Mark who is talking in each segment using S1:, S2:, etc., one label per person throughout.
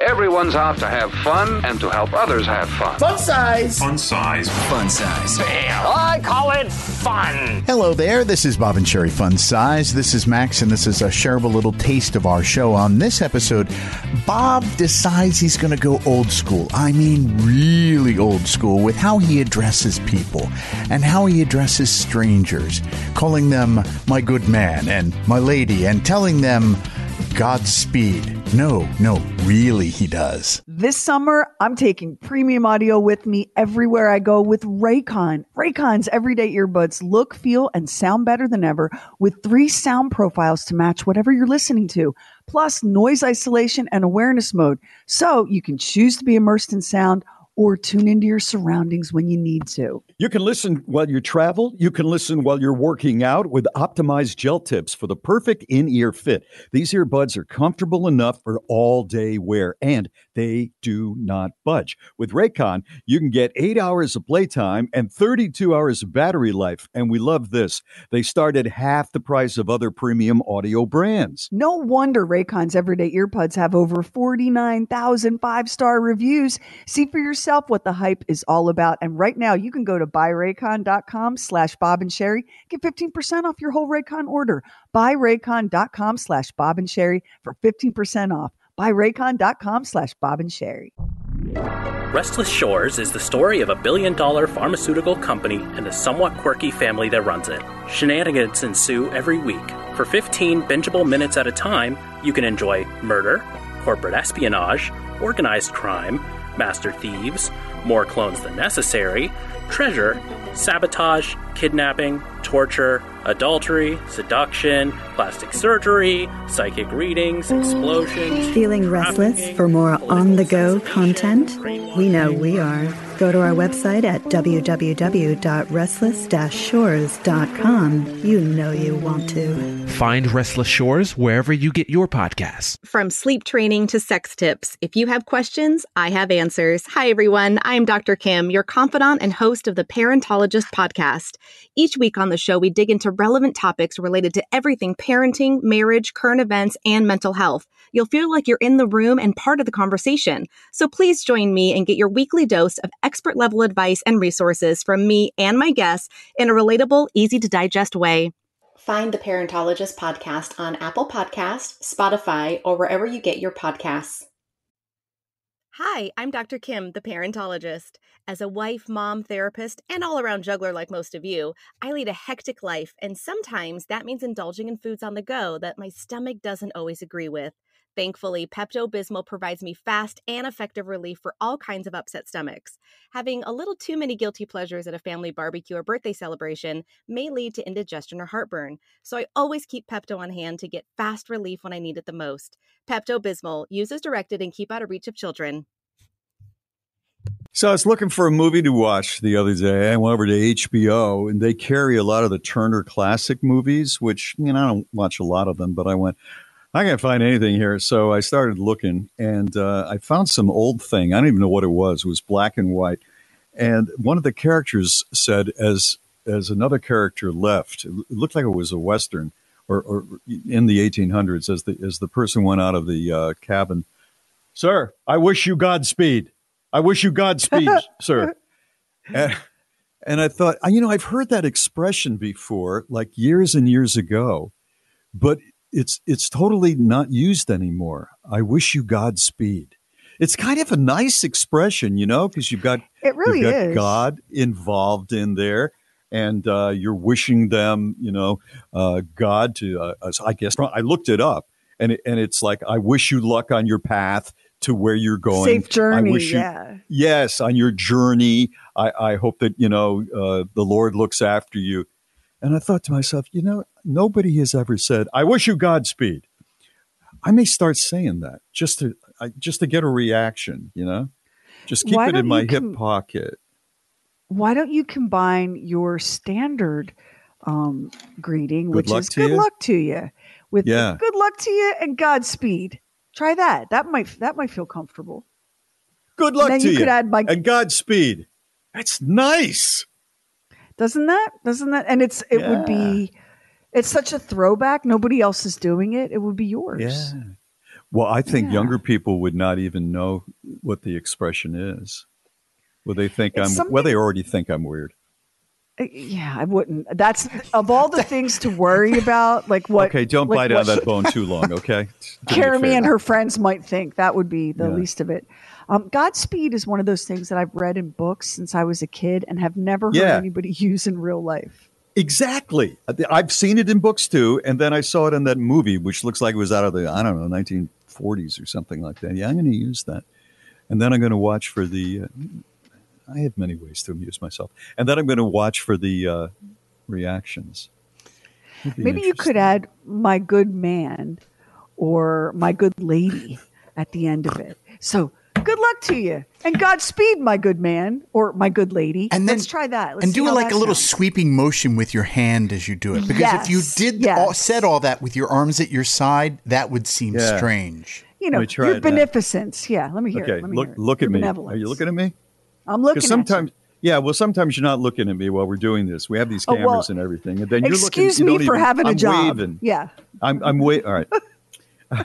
S1: Everyone's out to have fun and to help others have fun.
S2: Fun size.
S3: Fun size.
S4: Fun size.
S5: I call it fun.
S6: Hello there. This is Bob and Sheri Fun Size. This is Max, and this is a shareable little taste of our show. On this episode, Bob decides he's going to go old school. I mean, really old school with how he addresses people and how he addresses strangers, calling them my good man and my lady, and telling them Godspeed. No, no, really, he does.
S7: This summer, I'm taking premium audio with me everywhere I go with Raycon. Raycon's everyday earbuds look, feel, and sound better than ever with three sound profiles to match whatever you're listening to, plus noise isolation and awareness mode. So you can choose to be immersed in sound or tune into your surroundings when you need to.
S8: You can listen while you travel. You can listen while you're working out with optimized gel tips for the perfect in ear fit. These earbuds are comfortable enough for all day wear and they do not budge. With Raycon, you can get eight hours of playtime and 32 hours of battery life. And we love this. They start at half the price of other premium audio brands.
S7: No wonder Raycon's everyday earbuds have over 49,000 five star reviews. See for yourself what the hype is all about. And right now, you can go to buyraycon.com slash Bob and Sheri. Get 15% off your whole Raycon order. Buyraycon.com slash Bob and Sheri for 15% off buyraycon.com slash Bob and Sheri.
S9: Restless Shores is the story of a billion dollar pharmaceutical company and a somewhat quirky family that runs it. Shenanigans ensue every week. For 15 bingeable minutes at a time, you can enjoy murder, corporate espionage, organized crime, master thieves, more clones than necessary, treasure, sabotage, kidnapping, torture, adultery, seduction, plastic surgery, psychic readings, explosions.
S10: Feeling restless for more on the go content? We know we are. Go to our website at www.restless-shores.com. You know you want to.
S11: Find Restless Shores wherever you get your podcasts.
S12: From sleep training to sex tips, if you have questions, I have answers. Hi, everyone. I'm Dr. Kim, your confidant and host of the Parentologist podcast. Each week on the show, we dig into relevant topics related to everything parenting, marriage, current events, and mental health. You'll feel like you're in the room and part of the conversation. So please join me and get your weekly dose of expert level advice and resources from me and my guests in a relatable, easy to digest way.
S13: Find the Parentologist podcast on Apple Podcast, Spotify, or wherever you get your podcasts.
S12: Hi, I'm Dr. Kim, the parentologist. As a wife, mom, therapist, and all around juggler like most of you, I lead a hectic life, and sometimes that means indulging in foods on the go that my stomach doesn't always agree with. Thankfully, Pepto Bismol provides me fast and effective relief for all kinds of upset stomachs. Having a little too many guilty pleasures at a family barbecue or birthday celebration may lead to indigestion or heartburn, so I always keep Pepto on hand to get fast relief when I need it the most. Pepto Bismol, use as directed and keep out of reach of children.
S8: So I was looking for a movie to watch the other day. I went over to HBO, and they carry a lot of the Turner Classic movies, which you know I don't watch a lot of them, but I went, I can't find anything here. So I started looking and uh, I found some old thing. I don't even know what it was. It was black and white. And one of the characters said, as as another character left, it looked like it was a Western or, or in the 1800s, as the, as the person went out of the uh, cabin, Sir, I wish you Godspeed. I wish you Godspeed, sir. And, and I thought, you know, I've heard that expression before, like years and years ago, but it's it's totally not used anymore. I wish you Godspeed. it's kind of a nice expression, you know, because you've got
S7: It really
S8: got
S7: is.
S8: God involved in there, and uh, you're wishing them, you know, uh, God to. Uh, I guess I looked it up, and it, and it's like I wish you luck on your path to where you're going.
S7: Safe journey,
S8: I wish you,
S7: yeah.
S8: Yes, on your journey. I, I hope that you know uh, the Lord looks after you. And I thought to myself, you know, nobody has ever said, "I wish you Godspeed." I may start saying that just to I, just to get a reaction, you know. Just keep
S7: Why
S8: it in my
S7: you
S8: hip pocket.
S7: Why don't you combine your standard um, greeting,
S8: Good
S7: which is "Good
S8: you?
S7: luck to you," with
S8: Yeah.
S7: "Good luck to you" and Godspeed? Try that. That might that might feel comfortable.
S8: Good luck
S7: then
S8: to
S7: you
S8: you,
S7: could add my-
S8: and Godspeed. That's nice.
S7: Doesn't that? Doesn't that? And it's it would be. It's such a throwback. Nobody else is doing it. It would be yours.
S8: Yeah. Well, I think
S7: Yeah.
S8: younger people would not even know what the expression is. Well, they think
S7: It's
S8: I'm. Well, they already think I'm weird.
S7: Uh, Yeah, I wouldn't. That's of all the things to worry about. Like what?
S8: okay, don't
S7: like
S8: bite on
S7: what
S8: that bone too long. Okay,
S7: Jeremy and her friends might think that would be the
S8: Yeah.
S7: least of it. Um, Godspeed is one of those things that I've read in books since I was a kid and have never heard
S8: Yeah.
S7: anybody use in real life.
S8: Exactly. I've seen it in books too, and then I saw it in that movie, which looks like it was out of the I don't know 1940s or something like that. Yeah, I'm going to use that, and then I'm going to watch for the. Uh, I have many ways to amuse myself, and then I'm going to watch for the uh, reactions.
S7: Maybe you could add "my good man" or "my good lady" at the end of it. So good luck to you and Godspeed, my good man or my good lady.
S6: And then-
S7: let's try that. Let's
S6: and do
S7: how
S6: like a little
S7: sounds.
S6: sweeping motion with your hand as you do it. Because if you did
S7: yes.
S6: all, said all that with your arms at your side, that would seem
S8: Yeah.
S6: strange.
S7: You know,
S8: Let
S7: your
S8: it now.
S7: beneficence. Yeah, let me hear
S8: Okay,
S7: it. Let me
S8: look
S7: hear it.
S8: look
S7: Your
S8: at me. Are you looking at me?
S7: I'm looking.
S8: Because
S7: at you.
S8: sometimes, yeah, well, sometimes you're not looking at me while we're doing this. We have these
S7: Oh,
S8: cameras
S7: well,
S8: and everything, and then you're
S7: Excuse
S8: looking. you
S7: me for
S8: even-
S7: having a
S8: I'm
S7: job.
S8: Waving.
S7: Yeah.
S8: I'm I'm wait. All right.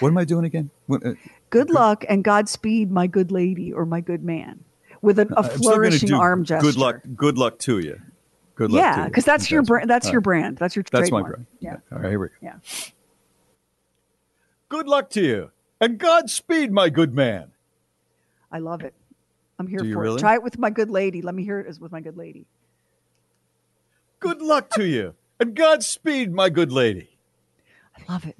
S8: what am I doing again? What, uh,
S7: Good luck and Godspeed, my good lady or my good man, with a, a flourishing arm gesture.
S8: Good luck. Good luck to you. Good luck.
S7: Yeah, because that's your brand. That's your brand. That's your
S8: That's my brand.
S7: Yeah.
S8: All right, here we go.
S7: Yeah.
S8: Good luck to you, and Godspeed, my good man.
S7: I love it. I'm here for
S8: really?
S7: it. Try it with my good lady. Let me hear it as with my good lady.
S8: Good luck to you, and Godspeed, my good lady.
S7: I love it.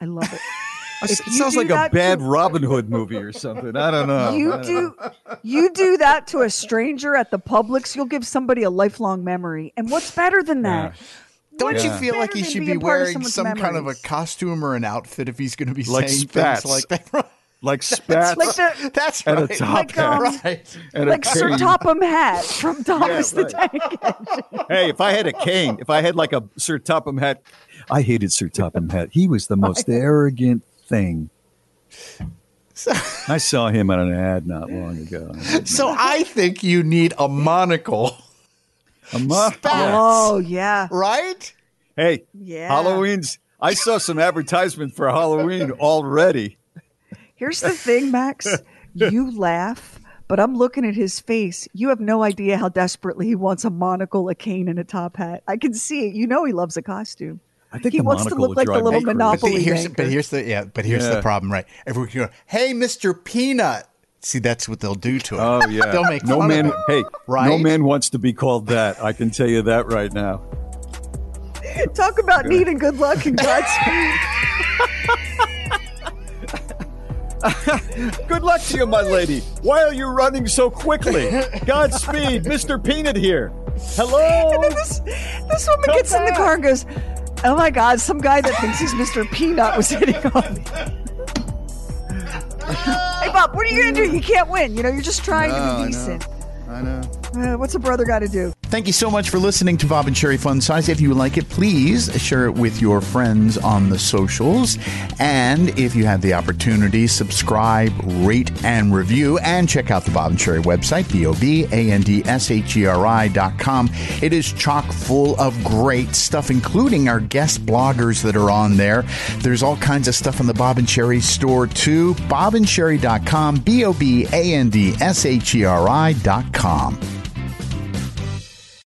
S7: I love it.
S8: It
S7: If you
S8: sounds like a bad
S7: to-
S8: Robin Hood movie or something. I don't know.
S7: You
S8: don't
S7: do
S8: know.
S7: you do that to a stranger at the Publix, you'll give somebody a lifelong memory. And what's better than that?
S6: Don't
S7: What
S6: you feel like he should be
S7: being part of
S6: wearing
S7: someone's
S6: some kind of a costume or an outfit if he's going to be
S8: Like
S6: saying
S8: spats.
S6: things like that?
S8: like spats
S7: Like the
S6: That's
S8: and
S6: right.
S8: a top
S7: Like,
S8: hat.
S7: um,
S6: right.
S8: and a
S7: like Sir. Topham Hatt from Thomas
S8: Yeah,
S7: the Tank Engine.
S8: Hey, if I had a cane, if I had like a Sir Topham hat, I hated Sir Topham hat. He was the most arrogant thing. I saw him on an ad not long ago.
S6: So I think you need a monocle,
S8: A mo-
S7: Oh yeah.
S6: right?
S8: Hey,
S7: Yeah.
S8: Halloween's. I saw some advertisement for Halloween already.
S7: Here's the thing, Max. you laugh, but I'm looking at his face. You have no idea how desperately he wants a monocle, a cane, and a top hat. I can see it. You know he loves a costume.
S8: I think
S7: He
S8: the
S7: wants to
S8: monocle
S7: look like the little
S8: me crazy.
S6: But,
S7: Monopoly
S6: the, here's, but here's the yeah. But here's
S8: Yeah.
S6: the problem, right? Everyone go, "Hey, Mister Peanut." See, that's what they'll do to him.
S8: Oh yeah,
S6: they'll make
S8: no
S6: fun
S8: man.
S6: Of him.
S8: Hey, no man wants to be called that. I can tell you that right now.
S7: Talk about needing good luck and Godspeed.
S8: Good luck to you, my lady. Why are you running so quickly? Godspeed, Mr. Peanut here. Hello.
S7: And then this, this woman
S8: Come
S7: gets in the
S8: back.
S7: car and goes, Oh my God, some guy that thinks he's Mr. Peanut was hitting on me. hey, Bob, what are you going to do? You can't win. You know, you're just trying
S8: No,
S7: to be decent.
S8: I know.
S7: Uh, what's a brother got to do?
S6: Thank you so much for listening to Bob and Sheri Fun Size. If you like it, please share it with your friends on the socials. And if you have the opportunity, subscribe, rate, and review. And check out the Bob and Sheri website, B-O-B-A-N-D-S-H-E-R-I dot com. It is chock full of great stuff, including our guest bloggers that are on there. There's all kinds of stuff on the Bob and Sheri store, too. BobandSheri.com, B-O-B-A-N-D-S-H-E-R-I dot com.